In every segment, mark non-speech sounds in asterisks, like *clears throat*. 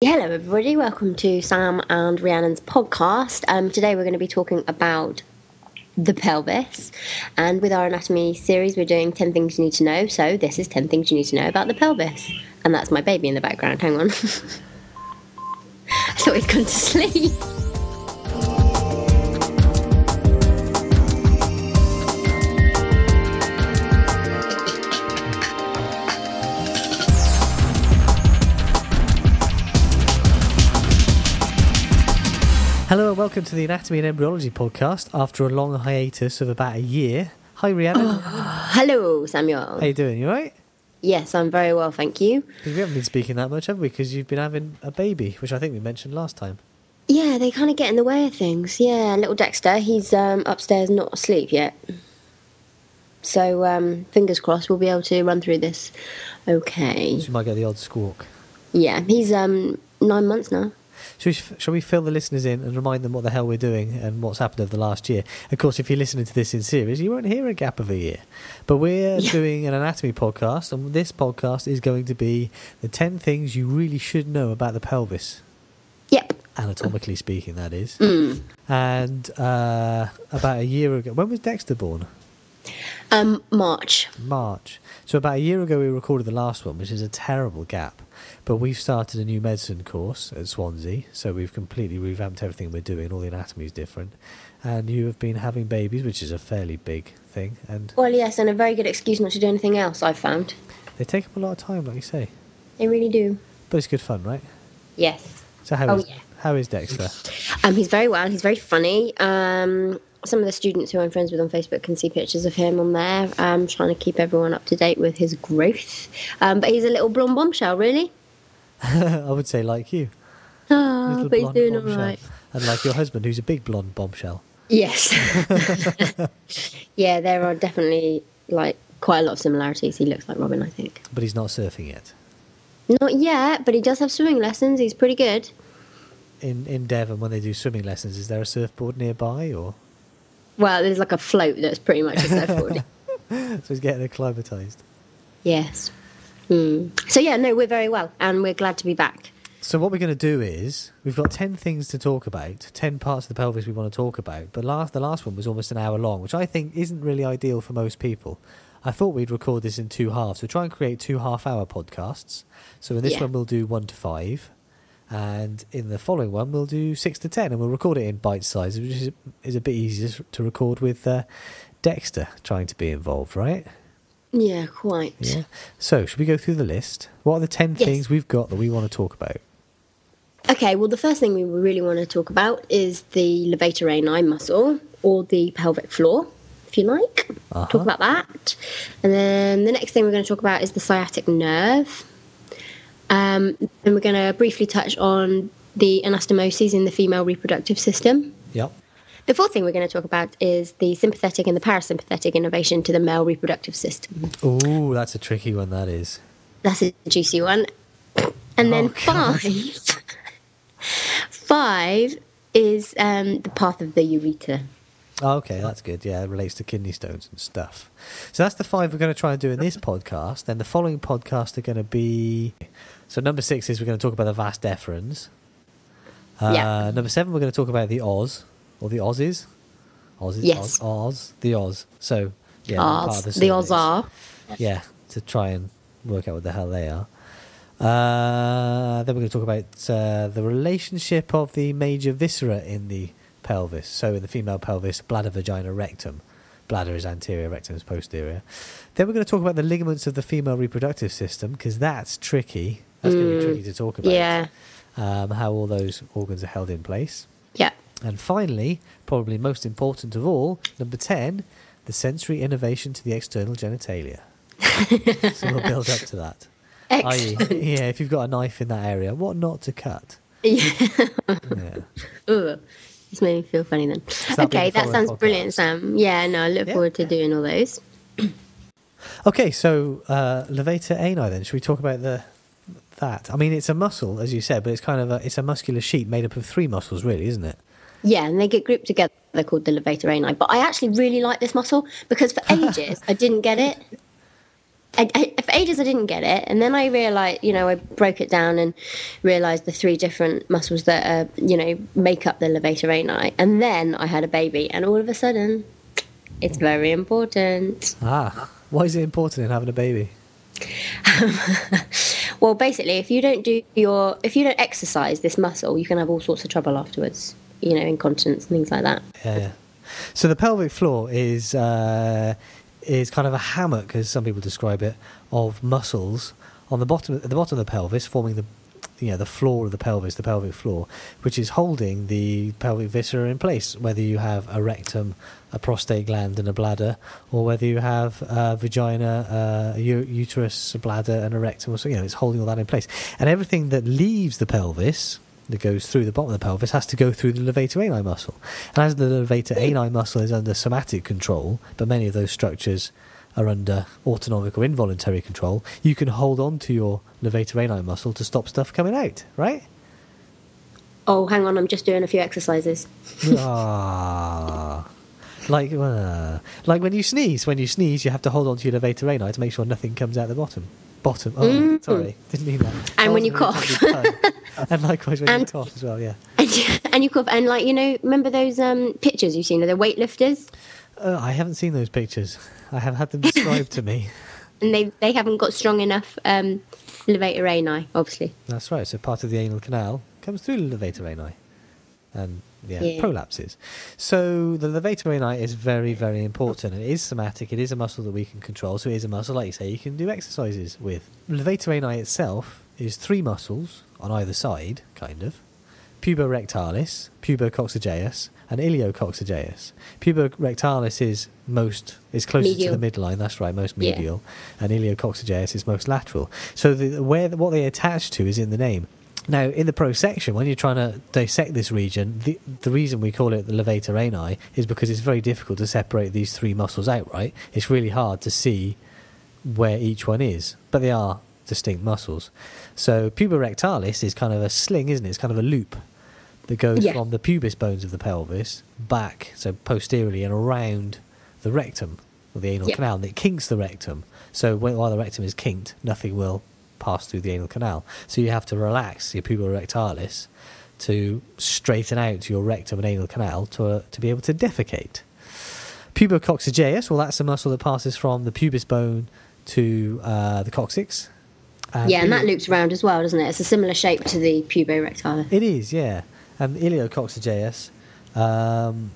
Hello, everybody. Welcome to Sam and Rhiannon's podcast. Um, today, we're going to be talking about the pelvis. And with our anatomy series, we're doing 10 things you need to know. So, this is 10 things you need to know about the pelvis. And that's my baby in the background. Hang on. *laughs* I thought he'd gone to *laughs* sleep. Hello and welcome to the Anatomy and Embryology podcast after a long hiatus of about a year. Hi Rhiannon. Hello, Samuel. How you doing? You alright? Yes, I'm very well, thank you. Because we haven't been speaking that much, have we? Because you've been having a baby, which I think we mentioned last time. Yeah, they kind of get in the way of things. Yeah, little Dexter, he's um, upstairs not asleep yet. So, um, fingers crossed, we'll be able to run through this okay. So you might get the odd squawk. Yeah, he's um, nine months now. Shall we, shall we fill the listeners in and remind them what the hell we're doing and what's happened over the last year? Of course, if you're listening to this in series, you won't hear a gap of a year. But we're Yeah. *laughs* doing an anatomy podcast, and this podcast is going to be the 10 things you really should know about the pelvis. Yep. Anatomically speaking, that is. Mm. And uh, about a year ago, when was Dexter born? Um, March. March. So about a year ago, we recorded the last one, which is a terrible gap. But we've started a new medicine course at Swansea, so we've completely revamped everything we're doing. All the anatomy is different, and you have been having babies, which is a fairly big thing, and Well, yes, and a very good excuse not to do anything else, I've found. they take up a lot of time, like you say. They really do. But it's good fun, right? Yes. So how Oh, is yeah. how is Dexter? Um, he's very well. He's very funny. Um, some of the students who I'm friends with on Facebook can see pictures of him on there. Um, trying to keep everyone up to date with his growth. Um, but he's a little blonde bombshell, really. *laughs* I would say like you, Oh, but he's doing all right. and like your husband, who's a big blonde bombshell. Yes. *laughs* yeah, there are definitely like quite a lot of similarities. He looks like Robin, I think. But he's not surfing yet. Not yet, but he does have swimming lessons. He's pretty good. In in Devon, when they do swimming lessons, is there a surfboard nearby, or Well, there's like a float that's pretty much a surfboard. *laughs* so he's getting acclimatized? yes. Hmm. So yeah, no, we're very well, and we're glad to be back. So what we're going to do is we've got ten things to talk about, ten parts of the pelvis we want to talk about. But last the last one was almost an hour long, which I think isn't really ideal for most people. I thought we'd record this in two halves. We'll try and create two half-hour podcasts. So in this Yeah. one we'll do one to five, and in the following one we'll do six to ten, and we'll record it in bite sizes, which is, is a bit easier to record with uh, Dexter trying to be involved, right? Yeah, quite. Yeah. So should we go through the list? What are the ten Yes. things we've got that we want to talk about? Okay, well, the first thing we really want to talk about is the levator ani muscle, or the pelvic floor, if you like. Uh-huh. Talk about that. And then the next thing we're going to talk about is the sciatic nerve. Um, and we're going to briefly touch on the anastomoses in the female reproductive system. Yep. The fourth thing we're going to talk about is the sympathetic and the parasympathetic innervation to the male reproductive system. Oh, that's a tricky one. That is. That's a juicy one. And then Oh, five, *laughs* five is um, the path of the urethra. Oh, okay, that's good. Yeah, it relates to kidney stones and stuff. So that's the five we're going to try and do in this podcast. Then the following podcast are going to be. So number six is we're going to talk about the vas deferens. Uh, Yeah. Number seven, we're going to talk about the Oz or the Aussies. Aussies. Yes. Oz, Oz. The Oz. So yeah, Oz, of the surnames. Ozar. Yeah, to try and work out what the hell they are. Uh, then we're going to talk about uh, the relationship of the major viscera in the pelvis. So in the female pelvis, bladder, vagina, rectum. Bladder is anterior, rectum is posterior. Then we're going to talk about the ligaments of the female reproductive system because that's tricky. That's going to be tricky to talk about. Mm, Yeah. Um, how all those organs are held in place. Yeah. And finally, probably most important of all, number 10, the sensory innervation to the external genitalia. *laughs* so we'll build up to that. Excellent. yeah, if you've got a knife in that area, what not to cut? Yeah. Yeah. *laughs* Ugh. This made me feel funny then. Okay, that sounds brilliant. Sam. Yeah, no, I look Yeah. forward to doing all those. *clears throat* Okay, so uh, levator ani then. Should we talk about the that? I mean, it's a muscle, as you said, but it's kind of a, it's a muscular sheet made up of three muscles, really, isn't it? Yeah, and they get grouped together They're called the levator ani. But I actually really like this muscle because for *laughs* ages I didn't get it. I, I, for ages I didn't get it, and then I realized, you know, I broke it down and realized the three different muscles that, uh, you know, make up the levator ani. And then I had a baby, and all of a sudden, it's very important. Ah, why is it important in having a baby? *laughs* well, basically, if you don't do your, if you don't exercise this muscle, you can have all sorts of trouble afterwards. You know, incontinence and things like that. Yeah. So the pelvic floor is uh, is kind of a hammock, as some people describe it, of muscles on the bottom at the bottom of the pelvis, forming the you know, the floor of the pelvis, the pelvic floor, which is holding the pelvic viscera in place, whether you have a rectum, a prostate gland, and a bladder, or whether you have a vagina, a uterus, a bladder, and a rectum, or so, you know, it's holding all that in place. And everything that leaves the pelvis, that goes through the bottom of the pelvis has to go through the levator ani muscle. And as the levator ani muscle is under somatic control, but many of those structures are under autonomic or involuntary control, you can hold on to your levator ani muscle to stop stuff coming out, right? Oh, hang on, I'm just doing a few exercises. *laughs* ah. Like, uh, like when you sneeze. When you sneeze, you have to hold on to your levator ani to make sure nothing comes out the bottom. Bottom. Oh, mm. sorry, didn't mean that. And that when you cough. *laughs* and likewise when and, you cough as well, yeah. *laughs* And you, and you cough, and like you know, remember those um, pictures you've seen of the weightlifters? Uh, I haven't seen those pictures. I have had them described to me. *laughs* And they they haven't got strong enough um, levator ani, obviously. That's right. So part of the anal canal comes through the levator ani, and yeah, yeah, prolapses. So the levator ani is very, very important. It is somatic. It is a muscle that we can control. So it is a muscle, like you say, you can do exercises with. Levator ani itself is three muscles on either side, kind of. Puborectalis, pubococcygeus, and iliococcygeus. Puborectalis is most is closest medial. to the midline. That's right, most medial, yeah. and iliococcygeus is most lateral. So the, where what they attach to is in the name. Now, in the prosection, when you're trying to dissect this region, the, the reason we call it the levator ani is because it's very difficult to separate these three muscles out, right? It's really hard to see where each one is, but they are distinct muscles. So, puborectalis is kind of a sling, isn't it? It's kind of a loop that goes yeah. from the pubis bones of the pelvis back, so posteriorly and around the rectum or the anal canal, and it kinks the rectum. So, when, while the rectum is kinked, nothing will pass through the anal canal. So you have to relax your puborectalis to straighten out your rectum and anal canal to, uh, to be able to defecate. Pubococcygeus, well, that's the muscle that passes from the pubis bone to uh, the coccyx. And yeah, and that loops around as well, doesn't it? It's a similar shape to the puborectalis. It is, yeah. And iliococcygeus um,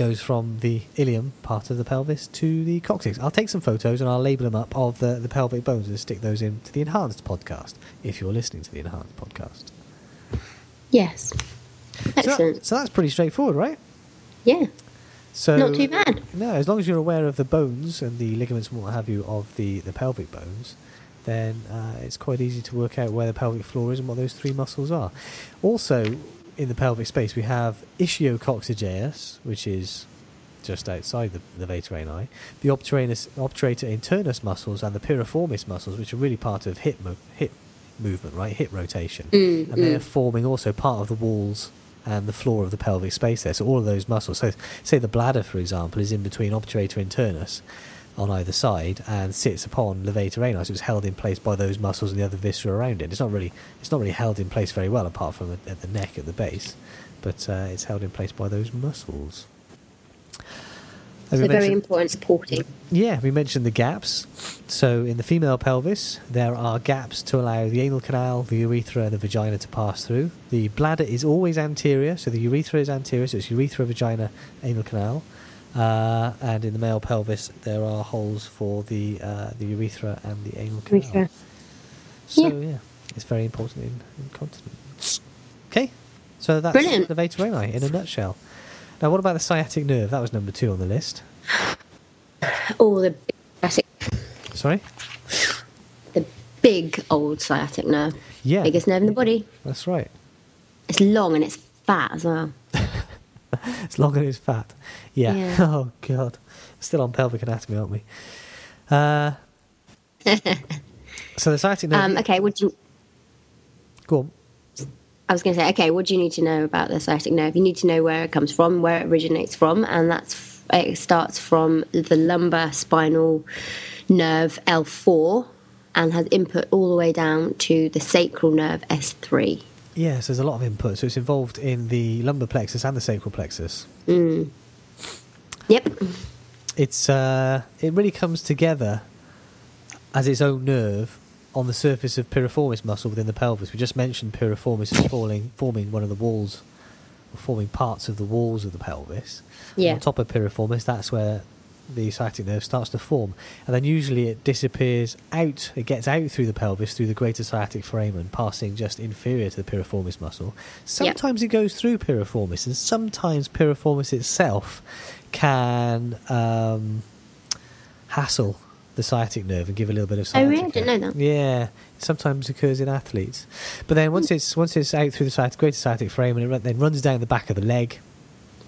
goes from the ilium part of the pelvis to the coccyx. I'll take some photos and I'll label them up of the, the pelvic bones and stick those into the enhanced podcast if you're listening to the enhanced podcast. Yes. Excellent. So, so that's pretty straightforward, right? Yeah. So not too bad. No, as long as you're aware of the bones and the ligaments and what have you of the, the pelvic bones, then uh, it's quite easy to work out where the pelvic floor is and what those three muscles are. Also, in the pelvic space, we have ischiococcygeus, which is just outside the, the the obturator, obturator internus muscles, and the piriformis muscles, which are really part of hip, mo- hip movement, right? Hip rotation. Mm, and they're mm. forming also part of the walls and the floor of the pelvic space there. So all of those muscles. So, say the bladder, for example, is in between obturator internus on either side and sits upon levator ani. So it's held in place by those muscles and the other viscera around it. It's not really it's not really held in place very well apart from at the neck at the base, but uh, it's held in place by those muscles. so very important supporting. Yeah, we mentioned the gaps. So in the female pelvis, there are gaps to allow the anal canal, the urethra, and the vagina to pass through. The bladder is always anterior, so the urethra is anterior, so it's urethra, vagina, anal canal. Uh, and in the male pelvis, there are holes for the uh, the urethra and the anal canal. Urethra. So yeah. yeah. it's very important in incontinence. Okay, so that's Brilliant. the ani in a nutshell. Now, what about the sciatic nerve? That was number two on the list. *sighs* Oh, the sciatic. Sorry. The big old sciatic nerve. Yeah. Biggest nerve in the body. That's right. It's long and it's fat as well. *laughs* it's long and it's fat. Yeah. yeah. *laughs* Oh god. Still on pelvic anatomy, aren't we? Uh, *laughs* so the sciatic nerve. Um, okay. Would you? Go on. I was going to say, okay, what do you need to know about the sciatic nerve? You need to know where it comes from, where it originates from, and that's it starts from the lumbar spinal nerve L4 and has input all the way down to the sacral nerve S3. Yes, there's a lot of input. So it's involved in the lumbar plexus and the sacral plexus. Yep. It's uh, it really comes together as its own nerve on the surface of piriformis muscle within the pelvis. We just mentioned piriformis is falling, forming one of the walls, forming parts of the walls of the pelvis. Yeah. On top of piriformis, that's where the sciatic nerve starts to form, and then usually it disappears out. It gets out through the pelvis through the greater sciatic foramen, passing just inferior to the piriformis muscle. Sometimes it goes through piriformis, and sometimes piriformis itself can um, hassle the sciatic nerve and give a little bit of Oh, sciatica. really? I didn't know that. Yeah, it sometimes occurs in athletes, but then once it's once it's out through the sciatic, greater sciatic foramen, it run- then runs down the back of the leg.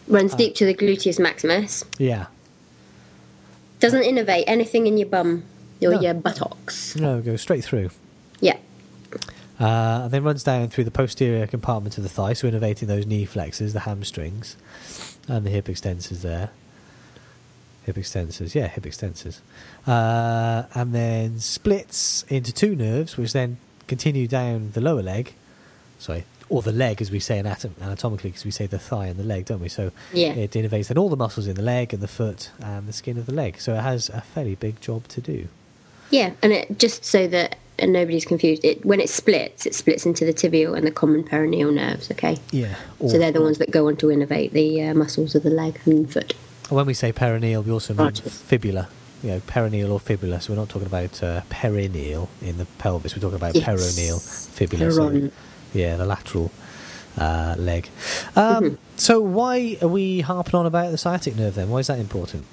Runs deep to the gluteus maximus. Yeah, Doesn't innervate anything in your bum or No. your buttocks. no, it goes straight through. Yeah. Uh, and then runs down through the posterior compartment of the thigh, so innervating those knee flexors, the hamstrings, and the hip extensors there. Hip extensors, yeah, hip extensors. Uh, and then splits into two nerves, which then continue down the lower leg. Sorry, or the leg, as we say anatom- anatomically, because we say the thigh and the leg, don't we? So Yeah. it innervates then all the muscles in the leg and the foot and the skin of the leg. So it has a fairly big job to do. Yeah, and it, just so that and nobody's confused, it when it splits, it splits into the tibial and the common peroneal nerves. Okay, Yeah. so they're the ones that go on to innervate the uh, muscles of the leg and foot. When we say perineal, we also mean Roger. fibula. You know, perineal or fibula. So we're not talking about uh, perineal in the pelvis. We're talking about Yes. peroneal fibula. so- Peron. Yeah, the lateral uh, leg. Um, Mm-hmm. So why are we harping on about the sciatic nerve then? Why is that important?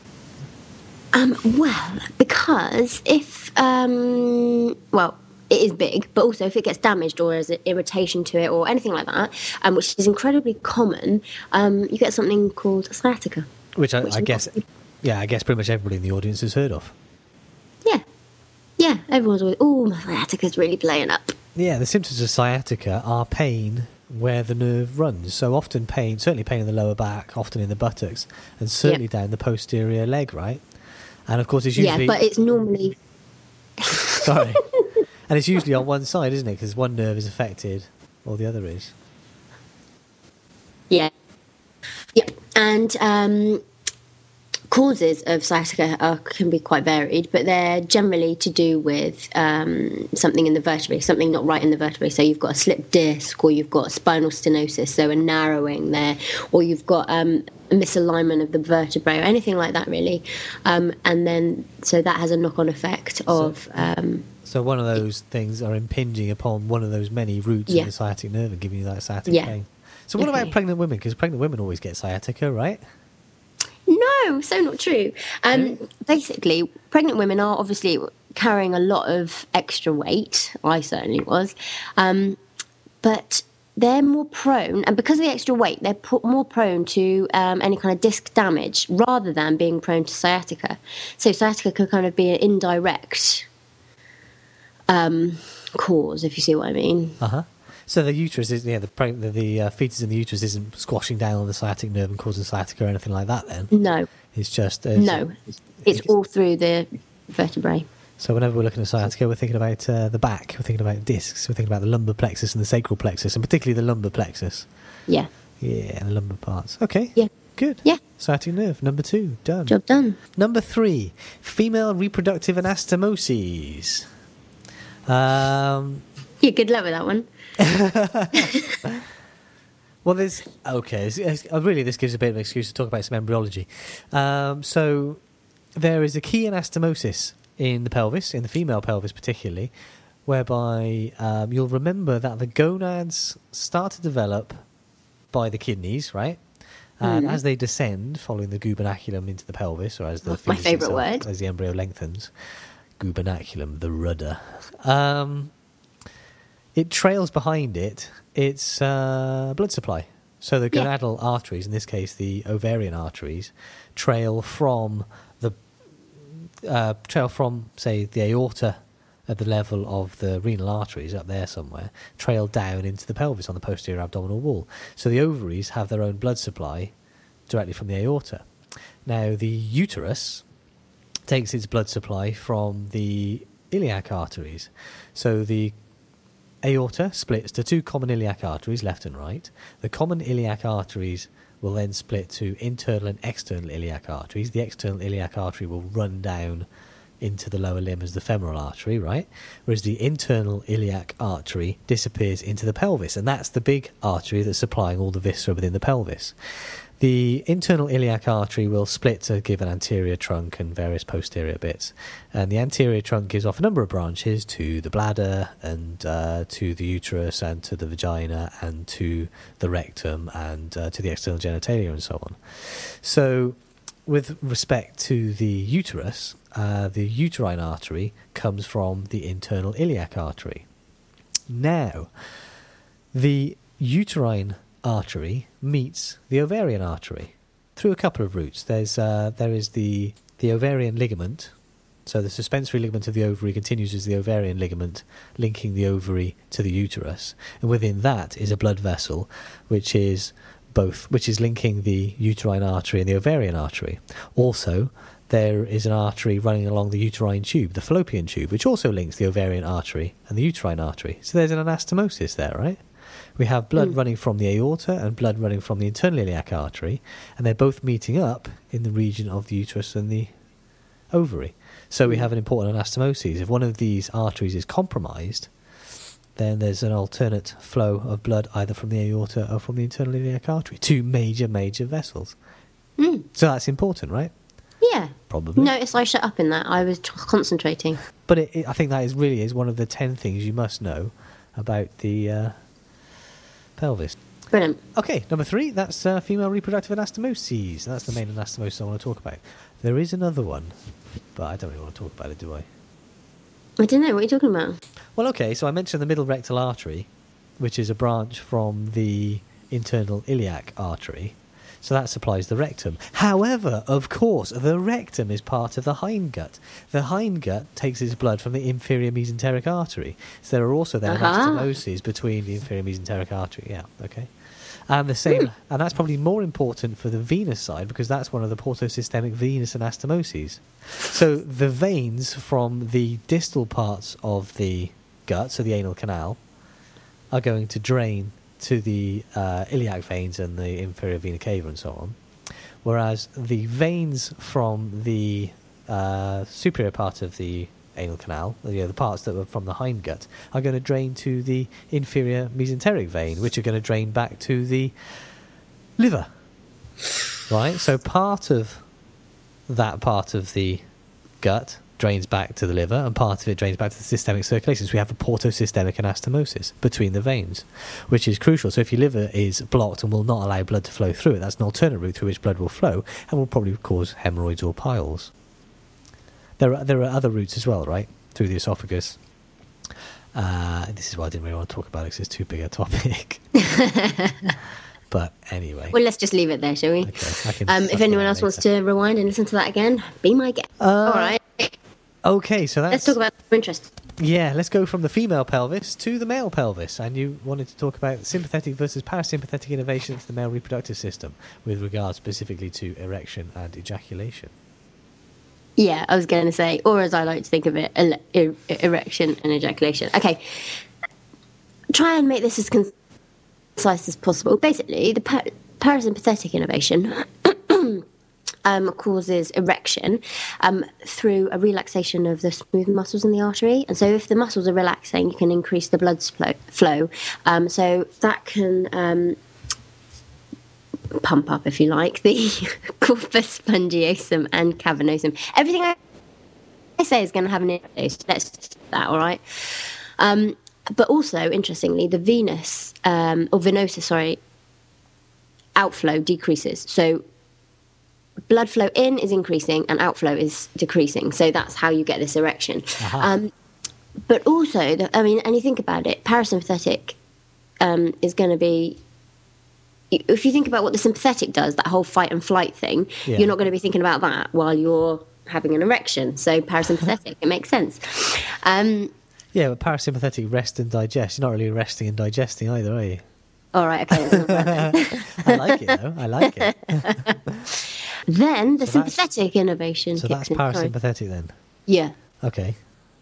Um, well, because if um, well, it is big, but also if it gets damaged or there's an irritation to it or anything like that, um, which is incredibly common, um, you get something called sciatica. Which I, Which I guess, what- yeah, I guess pretty much everybody in the audience has heard of. Yeah, yeah. Everyone's always, oh, my sciatica's really playing up. Yeah, the symptoms of sciatica are pain where the nerve runs. So often pain, certainly pain in the lower back, often in the buttocks, and certainly down the posterior leg, right? And of course, it's usually Yeah, but it's normally *laughs* sorry, *laughs* and it's usually on one side, isn't it? Because one nerve is affected, or the other is. Yeah. Yep. And um, causes of sciatica are, can be quite varied, but they're generally to do with um, something in the vertebrae, something not right in the vertebrae. So you've got a slipped disc, or you've got spinal stenosis, so a narrowing there, or you've got um, a misalignment of the vertebrae, or anything like that, really. Um, and then, so that has a knock on effect of. Um, So one of those things are impinging upon one of those many roots Yeah. of the sciatic nerve and giving you that sciatic Yeah. pain. So what about pregnant women? Because pregnant women always get sciatica, right? No, so not true. Um? Basically, pregnant women are obviously carrying a lot of extra weight. I certainly was. Um, but they're more prone, and because of the extra weight, they're more prone to um, any kind of disc damage rather than being prone to sciatica. So sciatica could kind of be an indirect um, cause, if you see what I mean. Uh huh. So the uterus is yeah the the, the uh, fetus in the uterus isn't squashing down on the sciatic nerve and causing sciatica or anything like that. Then No, it's just uh, no, it's all through the vertebrae. So whenever we're looking at sciatica, we're thinking about uh, the back, we're thinking about discs, we're thinking about the lumbar plexus and the sacral plexus, and particularly the lumbar plexus. Yeah, Yeah, the lumbar parts. Okay. Yeah. Good. Yeah. Sciatic nerve, number two, done. job done. Number three, female reproductive anastomoses. Um, Yeah, good luck with that one. *laughs* well, there's okay. Uh, really, this gives a bit of an excuse to talk about some embryology. Um, so, there is a key anastomosis in the pelvis, in the female pelvis particularly, whereby um, you'll remember that the gonads start to develop by the kidneys, right? And as they descend, following the gubernaculum into the pelvis, or as the my favourite word. as the embryo lengthens, gubernaculum, the rudder. Um, it trails behind it its uh, blood supply. So the Yeah. gonadal arteries, in this case the ovarian arteries, trail from the uh, trail from say the aorta at the level of the renal arteries up there somewhere, trail down into the pelvis on the posterior abdominal wall. So the ovaries have their own blood supply directly from the aorta. Now the uterus takes its blood supply from the iliac arteries. So the aorta splits to two common iliac arteries, left and right. The common iliac arteries will then split to internal and external iliac arteries. The external iliac artery will run down into the lower limb as the femoral artery, right? Whereas the internal iliac artery disappears into the pelvis, and that's the big artery that's supplying all the viscera within the pelvis. The internal iliac artery will split to give an anterior trunk and various posterior bits. And the anterior trunk gives off a number of branches to the bladder and uh, to the uterus and to the vagina and to the rectum and uh, to the external genitalia and so on. So, with respect to the uterus, uh, the uterine artery comes from the internal iliac artery. Now, the uterine artery meets the ovarian artery through a couple of routes. There's uh, there is the the ovarian ligament. So the suspensory ligament of the ovary continues as the ovarian ligament, linking the ovary to the uterus, and within that is a blood vessel, which is both, which is linking the uterine artery and the ovarian artery. Also, there is an artery running along the uterine tube, the fallopian tube, which also links the ovarian artery and the uterine artery. So there's an anastomosis there, right? We have blood mm. running from the aorta and blood running from the internal iliac artery, and they're both meeting up in the region of the uterus and the ovary. So we hmm. have an important anastomosis. If one of these arteries is compromised, then there's an alternate flow of blood either from the aorta or from the internal iliac artery. Two major, major vessels. Mm. So that's important, right? Yeah. Probably. Notice I shut up in that. I was concentrating. But it, it, I think that is really is one of the ten things you must know about the uh, pelvis. Brilliant. Okay, number three, that's uh, female reproductive anastomoses. That's the main anastomosis I want to talk about. There is another one, but I don't really want to talk about it, do I? I don't know. What are you talking about? Well, okay, so I mentioned the middle rectal artery, which is a branch from the internal iliac artery. So that supplies the rectum. However, of course, the rectum is part of the hindgut. The hindgut takes its blood from the inferior mesenteric artery. So there are also then uh-huh. anastomoses between the inferior mesenteric artery. Yeah, okay. And the same, mm. and that's probably more important for the venous side because that's one of the portosystemic venous anastomoses. So the veins from the distal parts of the gut, so the anal canal, are going to drain to the uh, iliac veins and the inferior vena cava and so on, whereas the veins from the uh, superior part of the anal canal, you know, the parts that were from the hindgut, are going to drain to the inferior mesenteric vein, which are going to drain back to the liver. Right? So part of that part of the gut drains back to the liver, and part of it drains back to the systemic circulation. So we have a portosystemic anastomosis between the veins, which is crucial. So if your liver is blocked and will not allow blood to flow through it, that's an alternate route through which blood will flow and will probably cause hemorrhoids or piles. There are, there are other routes as well, right? Through the esophagus. Uh, this is why I didn't really want to talk about it because it's too big a topic. *laughs* But anyway. Well, let's just leave it there, shall we? Okay, um, if anyone else later. wants to rewind and listen to that again, be my guest. Uh, All right. Okay, so that's. Let's talk about interest. Yeah, let's go from the female pelvis to the male pelvis. And you wanted to talk about sympathetic versus parasympathetic innervation into the male reproductive system with regard specifically to erection and ejaculation. Yeah, I was going to say, or as I like to think of it, ele- er- erection and ejaculation. Okay. Try and make this as concise as possible. Basically, the par- parasympathetic innervation *clears throat* um, causes erection um, through a relaxation of the smooth muscles in the artery. And so, if the muscles are relaxing, you can increase the blood flow. Um, so, that can um, pump up, if you like, the *laughs* corpus spongiosum and cavernosum. Everything I say is going to have an impact. That's that, all right? Um, but also, interestingly, the venous, um, or venosa, sorry, outflow decreases. So blood flow in is increasing and outflow is decreasing. So that's how you get this erection. Uh-huh. Um, but also, the, I mean, and you think about it, parasympathetic um, is going to be. If you think about what the sympathetic does, that whole fight and flight thing, yeah. you're not going to be thinking about that while you're having an erection. So parasympathetic, *laughs* it makes sense. Um, yeah, but parasympathetic rest and digest. You're not really resting and digesting either, are you? All right, okay. *laughs* I like it though. I like it. *laughs* Then the So sympathetic innervation So kicks that's in. Sorry. parasympathetic then. Yeah. Okay.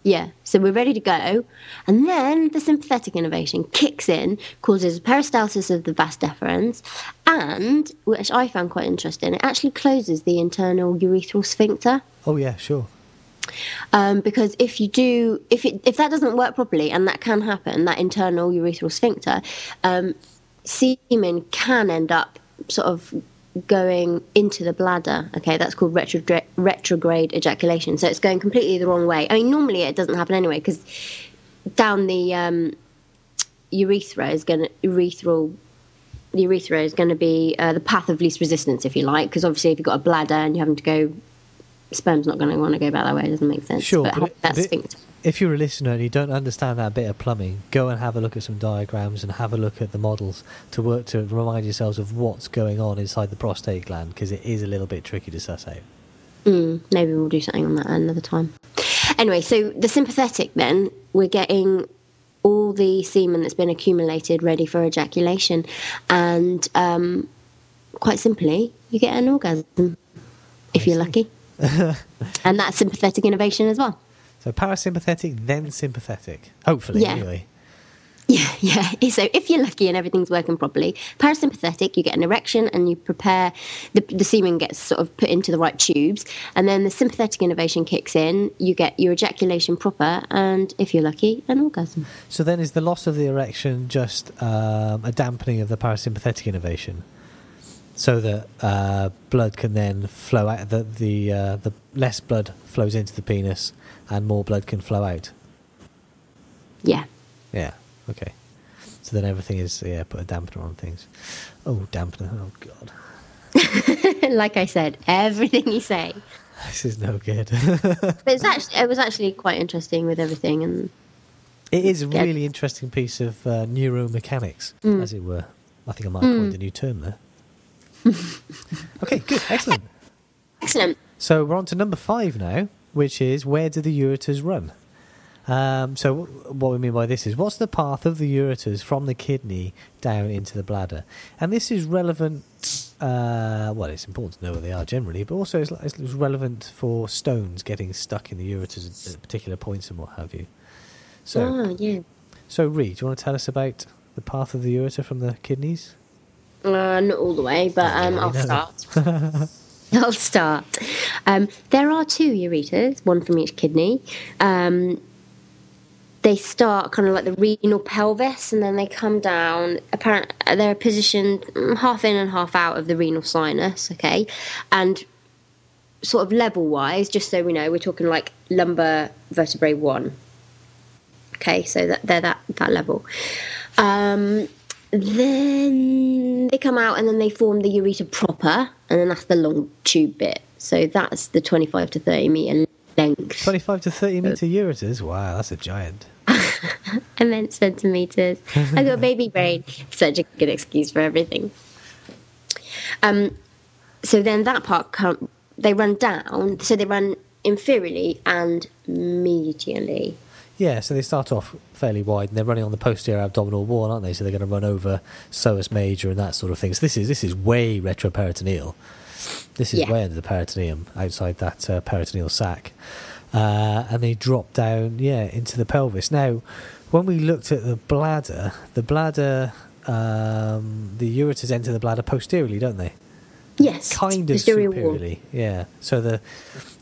Yeah, so we're ready to go. And then the sympathetic innervation kicks in, causes peristalsis of the vas deferens, and, which I found quite interesting, it actually closes the internal urethral sphincter. Oh yeah, sure. Um, because if you do, if it, if that doesn't work properly, and that can happen, that internal urethral sphincter, um, semen can end up sort of going into the bladder. Okay, that's called retrograde, retrograde ejaculation. So it's going completely the wrong way. I mean, normally it doesn't happen anyway because down the um, urethra is going to urethral. The urethra is going to be uh, the path of least resistance, if you like, because obviously, if you've got a bladder and you're having to go, sperm's not going to want to go back that way. It doesn't make sense. Sure, but, but it- that it- sphincter. If you're a listener and you don't understand that bit of plumbing, go and have a look at some diagrams and have a look at the models to work to remind yourselves of what's going on inside the prostate gland because it is a little bit tricky to suss out. Mm, maybe we'll do something on that another time. Anyway, so the sympathetic then, we're getting all the semen that's been accumulated ready for ejaculation. And um, quite simply, you get an orgasm if you're lucky. *laughs* and that's sympathetic innervation as well. So parasympathetic, then sympathetic. Hopefully, Yeah. anyway. *laughs* Yeah, yeah. So if you're lucky and everything's working properly, parasympathetic, you get an erection and you prepare, the, the semen gets sort of put into the right tubes. And then the sympathetic innervation kicks in, you get your ejaculation proper, and if you're lucky, an orgasm. So then is the loss of the erection just um, a dampening of the parasympathetic innervation? So that uh, blood can then flow out, the, the, uh, the less blood flows into the penis and more blood can flow out. Yeah. Yeah. Okay. So then everything is yeah. Put a dampener on things. Oh, dampener. Oh god, *laughs* like I said, everything you say. *laughs* this is no good. *laughs* But it's actually, it was actually quite interesting with everything. And it is a Yeah. really interesting piece of uh, neuromechanics, as it were. I think I might have coined a new term there. okay, good, excellent. excellent. So we're on to number five now, which is where do the ureters run? Um, so what we mean by this is what's the path of the ureters from the kidney down into the bladder, and this is relevant. Uh, well, it's important to know where they are generally, but also it's, it's relevant for stones getting stuck in the ureters at particular points and what have you. So, oh, yeah. so Ree, do you want to tell us about the path of the ureter from the kidneys? Uh, not all the way, but um, I'll start. *laughs* *laughs* I'll start. Um, there are two ureters, one from each kidney. Um, they start kind of like the renal pelvis, and then they come down. Apparent, they're positioned mm, half in and half out of the renal sinus. Okay, and sort of level wise, just so we know, we're talking like lumbar vertebrae one. Okay, so that they're that that level. Um, then they come out and then they form the ureter proper, and then that's the long tube bit. So that's the 25 to 30 meter length. Twenty-five to thirty meter ureters. Wow, that's a giant. *laughs* I meant centimeters. I got baby brain. Such a good excuse for everything. Um, so then that part come, they run down. So they run inferiorly and medially. Yeah, so they start off fairly wide, and they're running on the posterior abdominal wall, aren't they? So they're going to run over psoas major and that sort of thing. So this is this is way retroperitoneal. This is Yeah. way under the peritoneum, outside that uh, peritoneal sac, uh, and they drop down, yeah, into the pelvis. Now, when we looked at the bladder, the bladder, um, the ureters enter the bladder posteriorly, don't they? Yes. kind of posterior wall. superiorly. Yeah. So the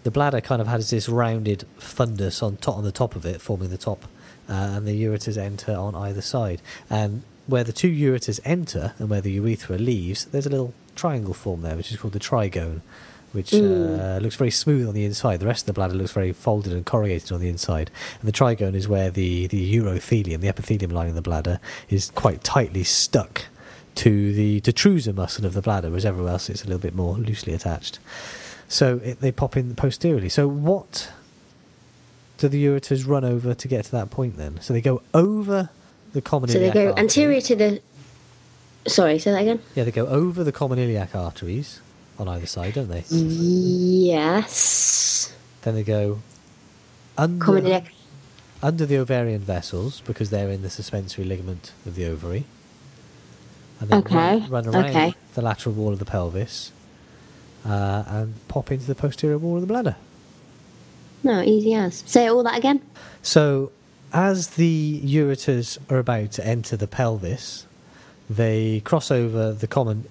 the bladder kind of has this rounded fundus on top on the top of it, forming the top, and the ureters enter on either side. And where the two ureters enter and where the urethra leaves, there's a little triangle form there, which is called the trigone, which uh, looks very smooth on the inside. The rest of the bladder looks very folded and corrugated on the inside. And the trigone is where the, the urothelium, the epithelium line of the bladder, is quite tightly stuck to the detrusor muscle of the bladder, whereas everywhere else it's a little bit more loosely attached. So it, they pop in posteriorly. So what do the ureters run over to get to that point then? So they go over the common iliac. So they go artery. anterior to the. Sorry, say that again. Yeah, they go over the common iliac arteries on either side, don't they? Yes. Then they go under, Common iliac. under the ovarian vessels because they're in the suspensory ligament of the ovary. And then Okay, run, run around okay. the lateral wall of the pelvis. uh, and pop into the posterior wall of the bladder. No, easy as. Say all that again. So, as the ureters are about to enter the pelvis, they cross over the common.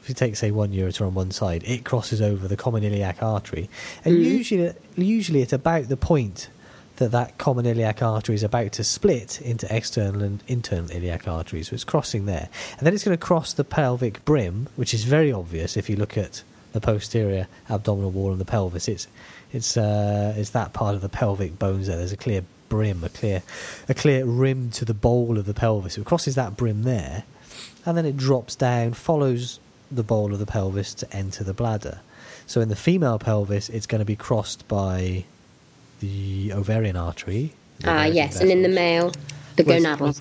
If you take, say, one ureter on one side, it crosses over the common iliac artery, and Mhm. usually, usually at about the point that that common iliac artery is about to split into external and internal iliac arteries. So it's crossing there, and then it's going to cross the pelvic brim, which is very obvious if you look at the posterior abdominal wall and the pelvis. It's it's uh, it's that part of the pelvic bones there. There's a clear brim, a clear a clear rim to the bowl of the pelvis. It crosses that brim there, and then it drops down, follows the bowl of the pelvis to enter the bladder. So in the female pelvis, it's going to be crossed by the ovarian artery. the Ah, yes, and in the male, the Well, gonadal.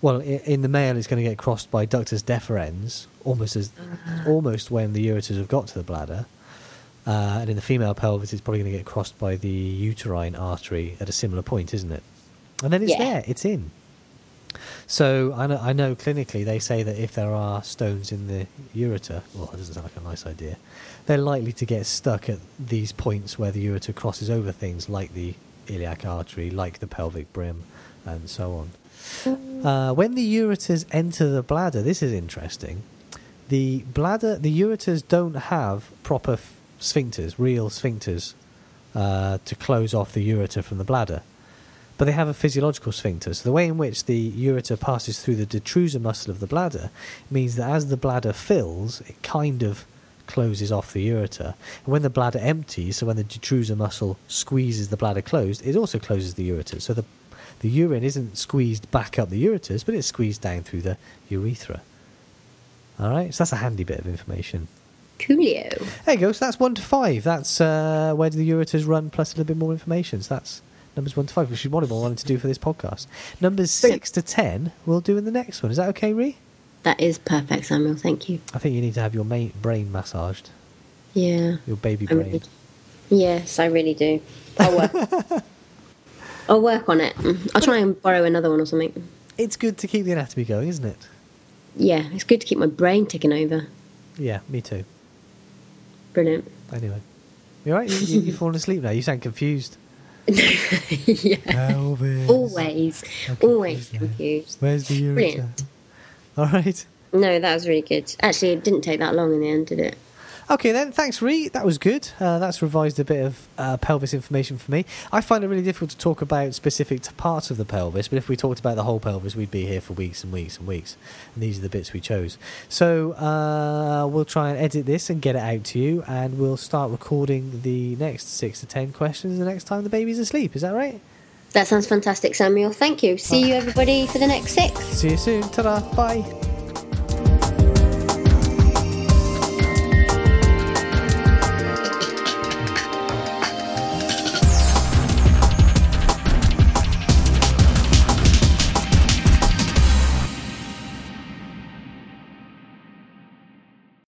Well, in the male, it's going to get crossed by ductus deferens, almost as almost when the ureters have got to the bladder. Uh, and in the female pelvis, it's probably going to get crossed by the uterine artery at a similar point, isn't it? And then it's Yeah. there, it's in. So I know, I know clinically they say that if there are stones in the ureter, well, that doesn't sound like a nice idea, they're likely to get stuck at these points where the ureter crosses over things like the iliac artery, like the pelvic brim, and so on. Uh, when the ureters enter the bladder, this is interesting. The bladder, the ureters don't have proper sphincters, real sphincters, uh, to close off the ureter from the bladder, but they have a physiological sphincter. So the way in which the ureter passes through the detrusor muscle of the bladder means that as the bladder fills, it kind of closes off the ureter. And when the bladder empties, so when the detrusor muscle squeezes the bladder closed, it also closes the ureter. So the the urine isn't squeezed back up the ureters, but it's squeezed down through the urethra. All right, so that's a handy bit of information. Coolio. There you go. So that's one to five. That's uh, where do the ureters run, plus a little bit more information. So that's numbers one to five, which is what I wanted to do for this podcast. Numbers six to ten, we'll do in the next one. Is that okay, Ree? That is perfect, Samuel. Thank you. I think you need to have your ma- brain massaged, Yeah. your baby brain. really, yes, I really do. I'll work. *laughs* I'll work on it. I'll try and borrow another one or something. It's good to keep the anatomy going, isn't it? Yeah, it's good to keep my brain ticking over. Yeah, me too. Brilliant. Anyway, you all right? You, you, you've fallen asleep now. You sound confused. *laughs* yeah. Always, always confused now. confused. Where's the? Brilliant. All right. No, that was really good. Actually, it didn't take that long in the end, did it? Okay then, thanks Ree. That was good. Uh, that's revised a bit of uh, pelvis information for me. I find it really difficult to talk about specific parts of the pelvis, but if we talked about the whole pelvis, we'd be here for weeks and weeks and weeks. And these are the bits we chose. So uh, we'll try and edit this and get it out to you, and we'll start recording the next six to ten questions the next time the baby's asleep. Is that right? That sounds fantastic, Samuel. Thank you. See you, everybody, for the next six. See you soon. Ta-da. Bye.